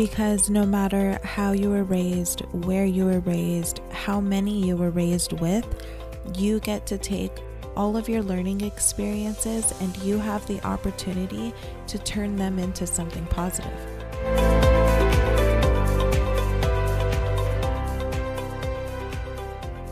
Because no matter how you were raised, where you were raised, how many you were raised with, you get to take all of your learning experiences and you have the opportunity to turn them into something positive.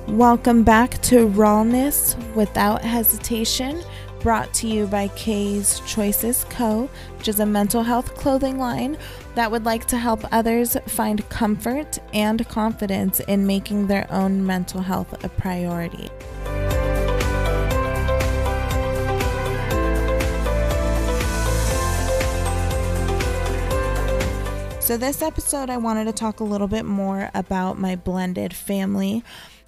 Welcome back to Rawness Without Hesitation, brought to you by Ks Choices Co., which is a mental health clothing line that would like to help others find comfort and confidence in making their own mental health a priority. So, this episode, I wanted to talk a little bit more about my blended family.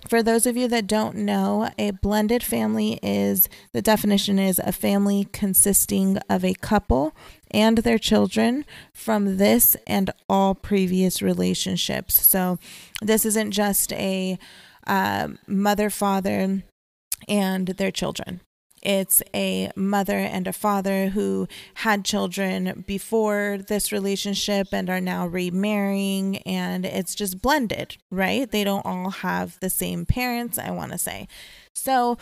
For those of you that don't know, a blended family is the definition is a family consisting of a couple and their children from this and all previous relationships. So, this isn't just a uh, mother, father, and their children. It's a mother and a father who had children before this relationship and are now remarrying, and it's just blended, right? They don't all have the same parents, I want to say. So,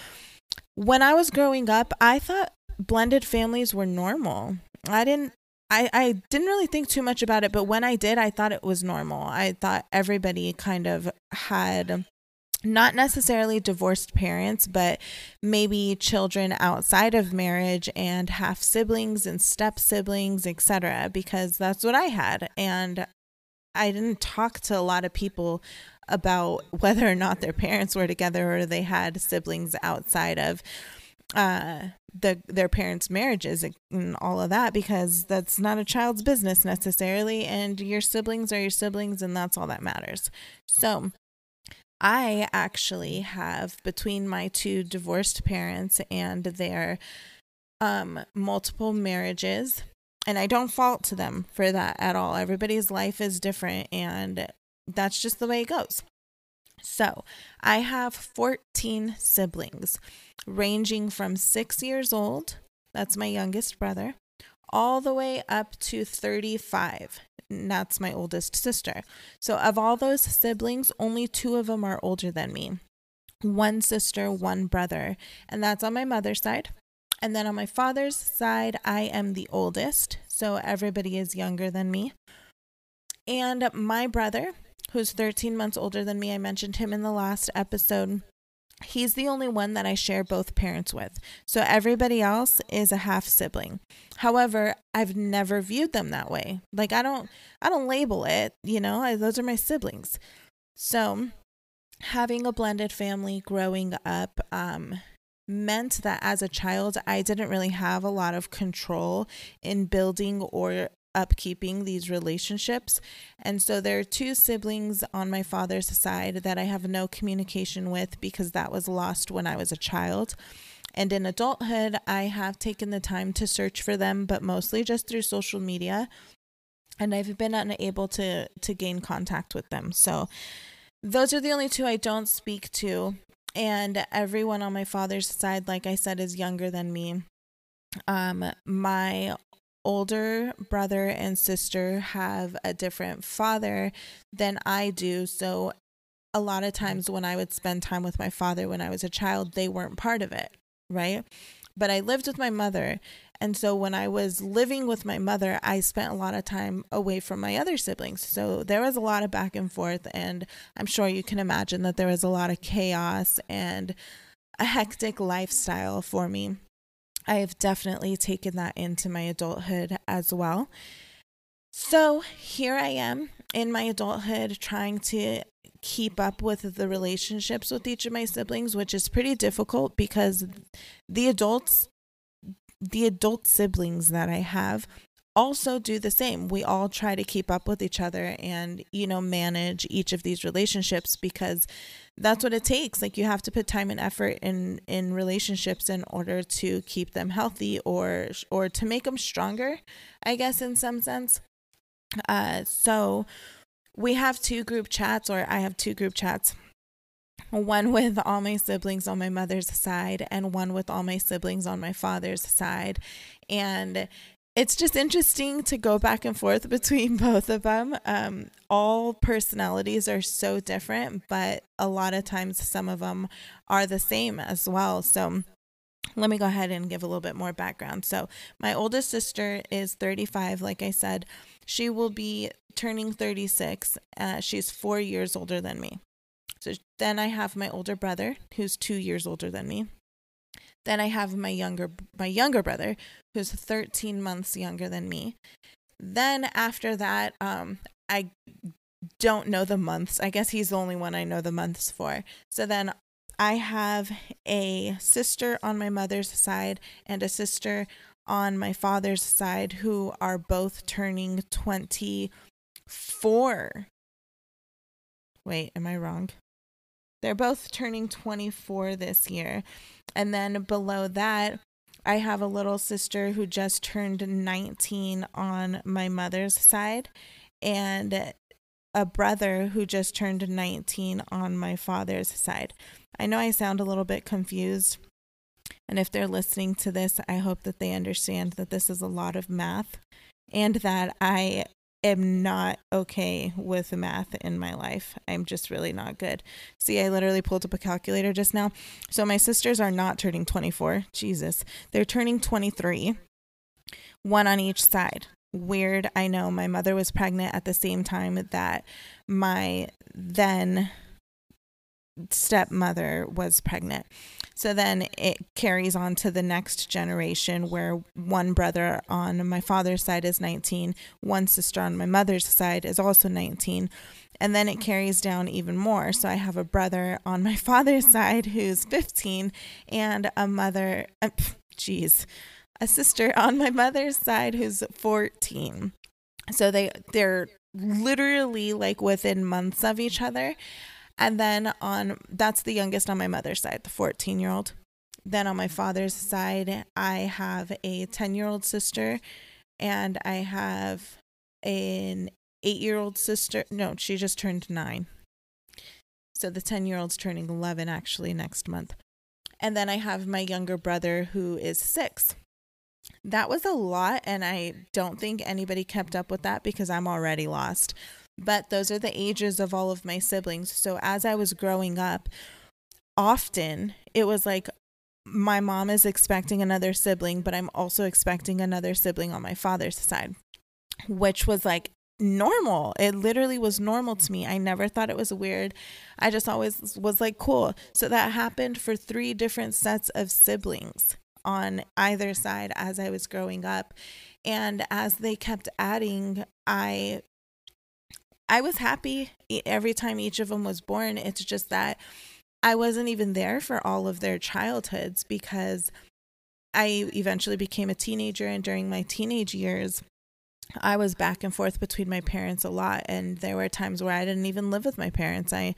when I was growing up, I thought blended families were normal. I didn't I, I didn't really think too much about it, but when I did, I thought it was normal. I thought everybody kind of had not necessarily divorced parents, but maybe children outside of marriage and half siblings and step siblings, etc. Because that's what I had, and I didn't talk to a lot of people about whether or not their parents were together or they had siblings outside of uh the their parents marriages and all of that because that's not a child's business necessarily and your siblings are your siblings and that's all that matters so I actually have between my two divorced parents and their um, multiple marriages, and I don't fault to them for that at all. Everybody's life is different, and that's just the way it goes. So, I have 14 siblings, ranging from six years old, that's my youngest brother, all the way up to 35 that's my oldest sister. So, of all those siblings, only two of them are older than me one sister, one brother, and that's on my mother's side. And then on my father's side, I am the oldest, so everybody is younger than me. And my brother, who's 13 months older than me, I mentioned him in the last episode. He's the only one that I share both parents with. So everybody else is a half sibling. However, I've never viewed them that way. Like I don't I don't label it, you know, I, those are my siblings. So, having a blended family growing up um meant that as a child I didn't really have a lot of control in building or upkeeping these relationships. And so there are two siblings on my father's side that I have no communication with because that was lost when I was a child. And in adulthood, I have taken the time to search for them, but mostly just through social media. And I've been unable to to gain contact with them. So those are the only two I don't speak to. And everyone on my father's side, like I said, is younger than me. Um, my older brother and sister have a different father than I do. So a lot of times when I would spend time with my father when I was a child, they weren't part of it, right? But I lived with my mother. And so when I was living with my mother, I spent a lot of time away from my other siblings. So there was a lot of back and forth. And I'm sure you can imagine that there was a lot of chaos and a hectic lifestyle for me. I have definitely taken that into my adulthood as well. So here I am in my adulthood trying to keep up with the relationships with each of my siblings, which is pretty difficult because the adults, the adult siblings that I have, also do the same. We all try to keep up with each other and, you know, manage each of these relationships because that's what it takes. Like you have to put time and effort in in relationships in order to keep them healthy or or to make them stronger, I guess in some sense. Uh so we have two group chats or I have two group chats one with all my siblings on my mother's side and one with all my siblings on my father's side. And it's just interesting to go back and forth between both of them. Um, all personalities are so different, but a lot of times some of them are the same as well. So let me go ahead and give a little bit more background. So, my oldest sister is 35, like I said. She will be turning 36. Uh, she's four years older than me. So, then I have my older brother, who's two years older than me. Then I have my younger my younger brother, who's 13 months younger than me. Then after that, um, I don't know the months. I guess he's the only one I know the months for. So then I have a sister on my mother's side and a sister on my father's side who are both turning 24. Wait, am I wrong? They're both turning 24 this year. And then below that, I have a little sister who just turned 19 on my mother's side. And a brother who just turned 19 on my father's side. I know I sound a little bit confused. And if they're listening to this, I hope that they understand that this is a lot of math and that I am not okay with math in my life. I'm just really not good. See, I literally pulled up a calculator just now. So my sisters are not turning 24. Jesus. They're turning 23, one on each side weird. I know my mother was pregnant at the same time that my then stepmother was pregnant. So then it carries on to the next generation where one brother on my father's side is 19, one sister on my mother's side is also 19. And then it carries down even more. So I have a brother on my father's side who's 15 and a mother, jeez, uh, a sister on my mother's side who's 14. So they they're literally like within months of each other. And then on that's the youngest on my mother's side, the 14 year old. Then on my father's side, I have a 10 year old sister and I have an eight year old sister. No, she just turned nine. So the 10 year old's turning 11 actually next month. And then I have my younger brother who is six that was a lot and i don't think anybody kept up with that because i'm already lost but those are the ages of all of my siblings so as i was growing up often it was like my mom is expecting another sibling but i'm also expecting another sibling on my father's side which was like normal. It literally was normal to me. I never thought it was weird. I just always was like, cool. So that happened for three different sets of siblings on either side as I was growing up. And as they kept adding, I I was happy every time each of them was born. It's just that I wasn't even there for all of their childhoods because I eventually became a teenager and during my teenage years I was back and forth between my parents a lot. And there were times where I didn't even live with my parents. I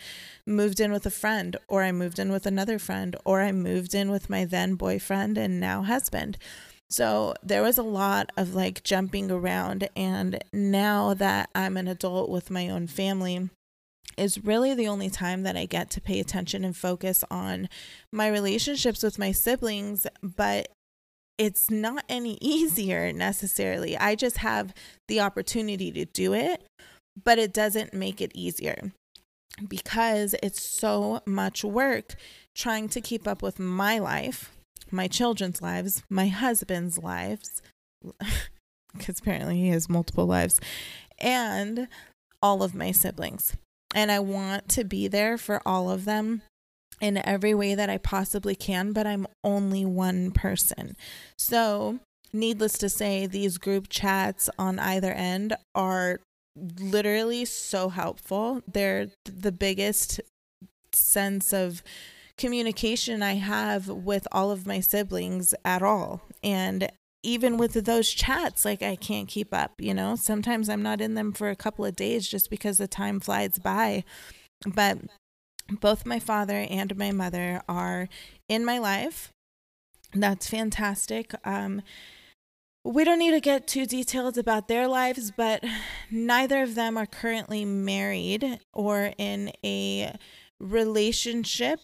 moved in with a friend, or I moved in with another friend, or I moved in with my then boyfriend and now husband. So there was a lot of like jumping around. And now that I'm an adult with my own family, is really the only time that I get to pay attention and focus on my relationships with my siblings. But it's not any easier necessarily. I just have the opportunity to do it, but it doesn't make it easier because it's so much work trying to keep up with my life, my children's lives, my husband's lives, because apparently he has multiple lives, and all of my siblings. And I want to be there for all of them in every way that I possibly can, but I'm only one person. So, needless to say, these group chats on either end are literally so helpful. They're the biggest sense of communication I have with all of my siblings at all. And even with those chats, like I can't keep up, you know? Sometimes I'm not in them for a couple of days just because the time flies by. But both my father and my mother are in my life. That's fantastic. Um, we don't need to get too detailed about their lives, but neither of them are currently married or in a relationship.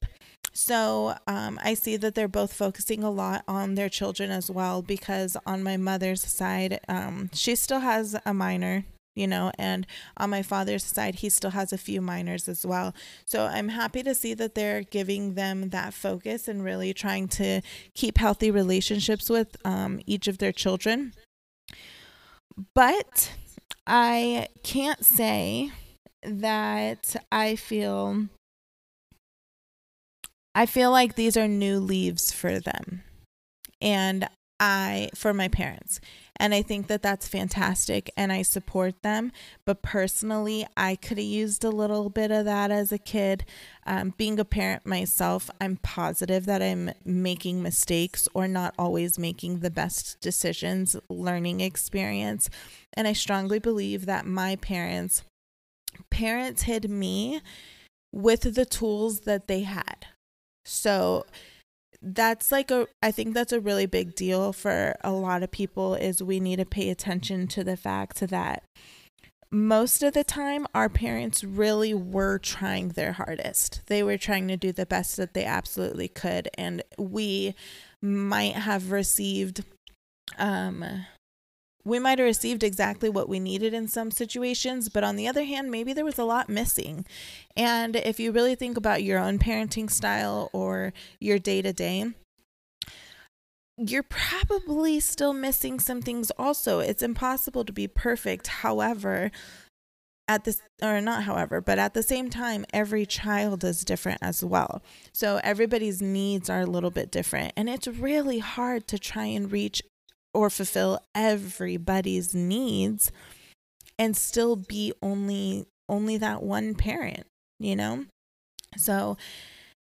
So um, I see that they're both focusing a lot on their children as well because on my mother's side, um, she still has a minor, you know, and on my father's side, he still has a few minors as well. So I'm happy to see that they're giving them that focus and really trying to keep healthy relationships with um, each of their children. But I can't say that I feel I feel like these are new leaves for them. And I for my parents. And I think that that's fantastic and I support them. But personally, I could have used a little bit of that as a kid. Um, being a parent myself, I'm positive that I'm making mistakes or not always making the best decisions, learning experience. And I strongly believe that my parents parented me with the tools that they had. So, that's like a i think that's a really big deal for a lot of people is we need to pay attention to the fact that most of the time our parents really were trying their hardest. They were trying to do the best that they absolutely could and we might have received um we might have received exactly what we needed in some situations, but on the other hand, maybe there was a lot missing. And if you really think about your own parenting style or your day to day, you're probably still missing some things also. It's impossible to be perfect. However, at this or not however but at the same time every child is different as well so everybody's needs are a little bit different and it's really hard to try and reach or fulfill everybody's needs and still be only only that one parent, you know? So,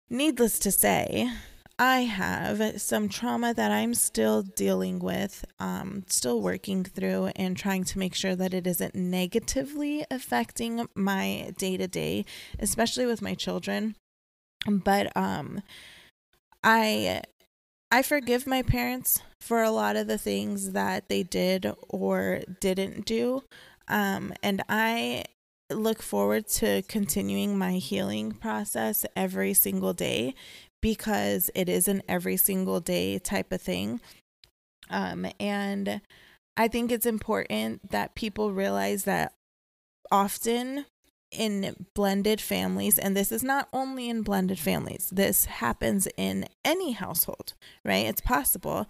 needless to say, I have some trauma that I'm still dealing with, um, still working through, and trying to make sure that it isn't negatively affecting my day to day, especially with my children. But um, I I forgive my parents for a lot of the things that they did or didn't do. Um, and I look forward to continuing my healing process every single day because it is an every single day type of thing. Um, and I think it's important that people realize that often in blended families, and this is not only in blended families, this happens in any household, right? It's possible.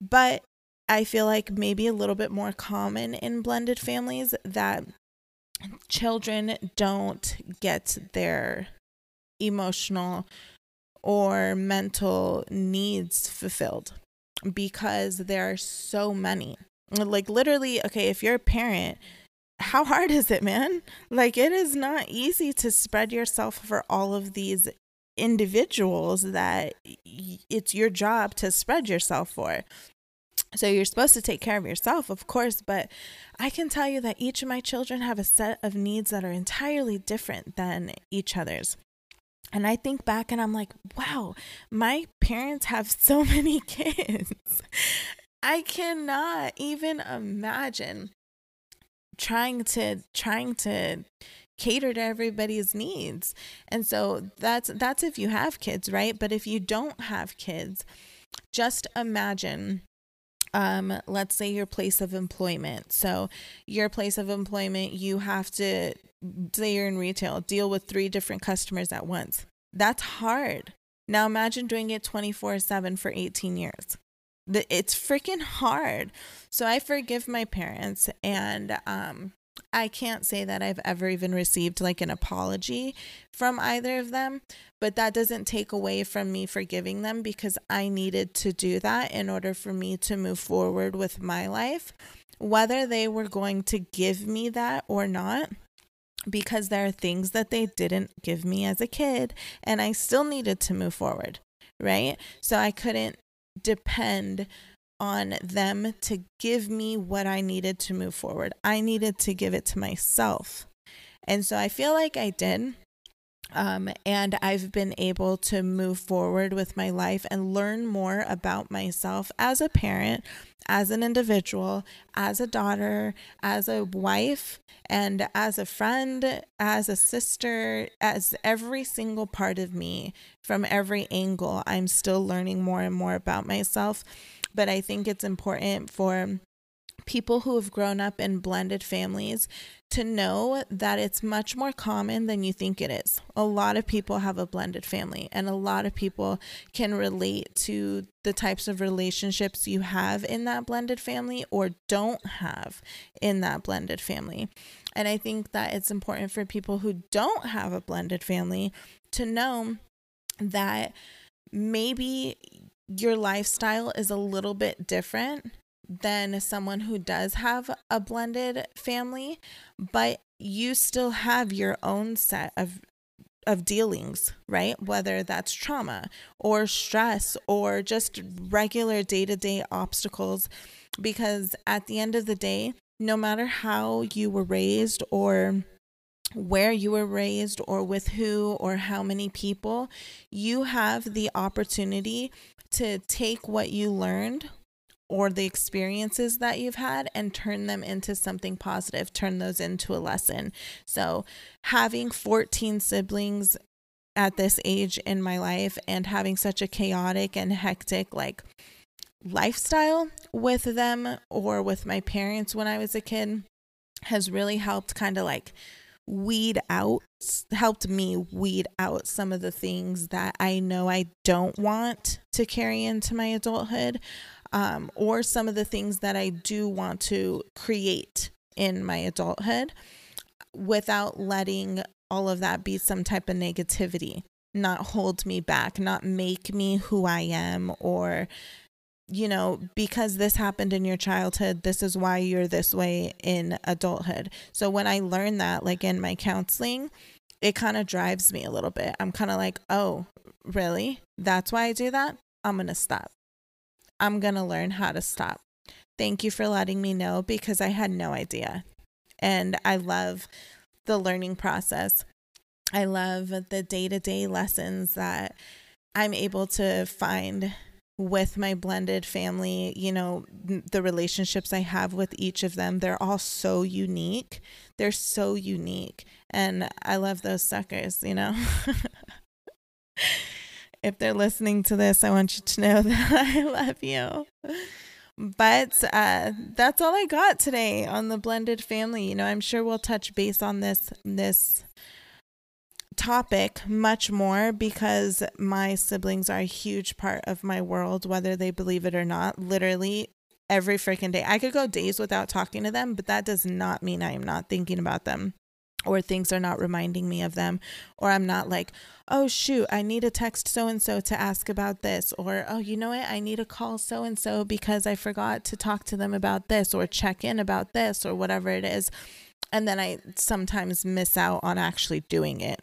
But I feel like maybe a little bit more common in blended families that children don't get their emotional or mental needs fulfilled because there are so many. Like, literally, okay, if you're a parent, how hard is it, man? Like, it is not easy to spread yourself for all of these individuals that it's your job to spread yourself for. So you're supposed to take care of yourself, of course, but I can tell you that each of my children have a set of needs that are entirely different than each other's. And I think back and I'm like, wow, my parents have so many kids. I cannot even imagine trying to trying to cater to everybody's needs. And so that's that's if you have kids, right? But if you don't have kids, just imagine um let's say your place of employment. So your place of employment, you have to say you're in retail, deal with three different customers at once. That's hard. Now imagine doing it 24/7 for 18 years it's freaking hard. So I forgive my parents and um I can't say that I've ever even received like an apology from either of them, but that doesn't take away from me forgiving them because I needed to do that in order for me to move forward with my life, whether they were going to give me that or not. Because there are things that they didn't give me as a kid, and I still needed to move forward, right? So I couldn't depend on them to give me what I needed to move forward. I needed to give it to myself. And so I feel like I did. Um, and I've been able to move forward with my life and learn more about myself as a parent, as an individual, as a daughter, as a wife, and as a friend, as a sister, as every single part of me from every angle. I'm still learning more and more about myself. But I think it's important for people who have grown up in blended families to know that it's much more common than you think it is. A lot of people have a blended family, and a lot of people can relate to the types of relationships you have in that blended family or don't have in that blended family. And I think that it's important for people who don't have a blended family to know that maybe your lifestyle is a little bit different than someone who does have a blended family, but you still have your own set of of dealings, right? Whether that's trauma or stress or just regular day-to-day obstacles because at the end of the day, no matter how you were raised or where you were raised or with who or how many people, you have the opportunity to take what you learned or the experiences that you've had and turn them into something positive, turn those into a lesson. So, having 14 siblings at this age in my life and having such a chaotic and hectic, like, lifestyle with them or with my parents when I was a kid has really helped kind of like weed out helped me weed out some of the things that I know I don't want to carry into my adulthood um, or some of the things that I do want to create in my adulthood without letting all of that be some type of negativity, not hold me back, not make me who I am, or, you know, because this happened in your childhood, this is why you're this way in adulthood. So when I learn that, like in my counseling, it kind of drives me a little bit. I'm kind of like, oh, really? That's why I do that? I'm going to stop. I'm going to learn how to stop. Thank you for letting me know because I had no idea. And I love the learning process. I love the day to day lessons that I'm able to find with my blended family. You know, the relationships I have with each of them, they're all so unique. They're so unique. And I love those suckers, you know? if they're listening to this, I want you to know that I love you. But uh, that's all I got today on the blended family. You know, I'm sure we'll touch base on this this topic much more because my siblings are a huge part of my world, whether they believe it or not. Literally every freaking day. I could go days without talking to them, but that does not mean I am not thinking about them or things are not reminding me of them, or I'm not like, oh, shoot, I need to text so and so to ask about this, or oh, you know what, I need to call so and so because I forgot to talk to them about this, or check in about this, or whatever it is. And then I sometimes miss out on actually doing it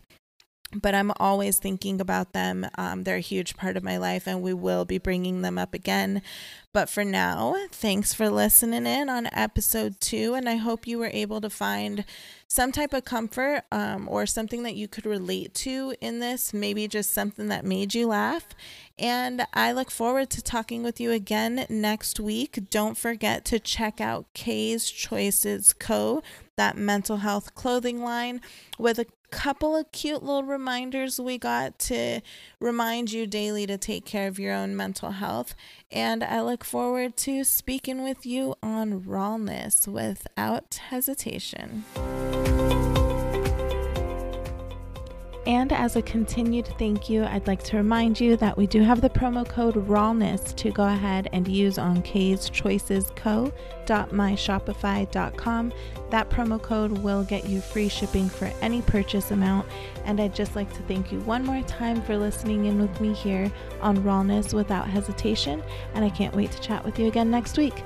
but I'm always thinking about them. Um, they're a huge part of my life, and we will be bringing them up again. But for now, thanks for listening in on episode two, and I hope you were able to find some type of comfort um, or something that you could relate to in this, maybe just something that made you laugh. And I look forward to talking with you again next week. Don't forget to check out Ks Choices Co., that mental health clothing line with a couple of cute little reminders we got to remind you daily to take care of your own mental health. And I look forward to speaking with you on rawness without hesitation. And as a continued thank you, I'd like to remind you that we do have the promo code RAWNESS to go ahead and use on K's Choices Co.myshopify.com. That promo code will get you free shipping for any purchase amount. And I'd just like to thank you one more time for listening in with me here on Rawness Without Hesitation. And I can't wait to chat with you again next week.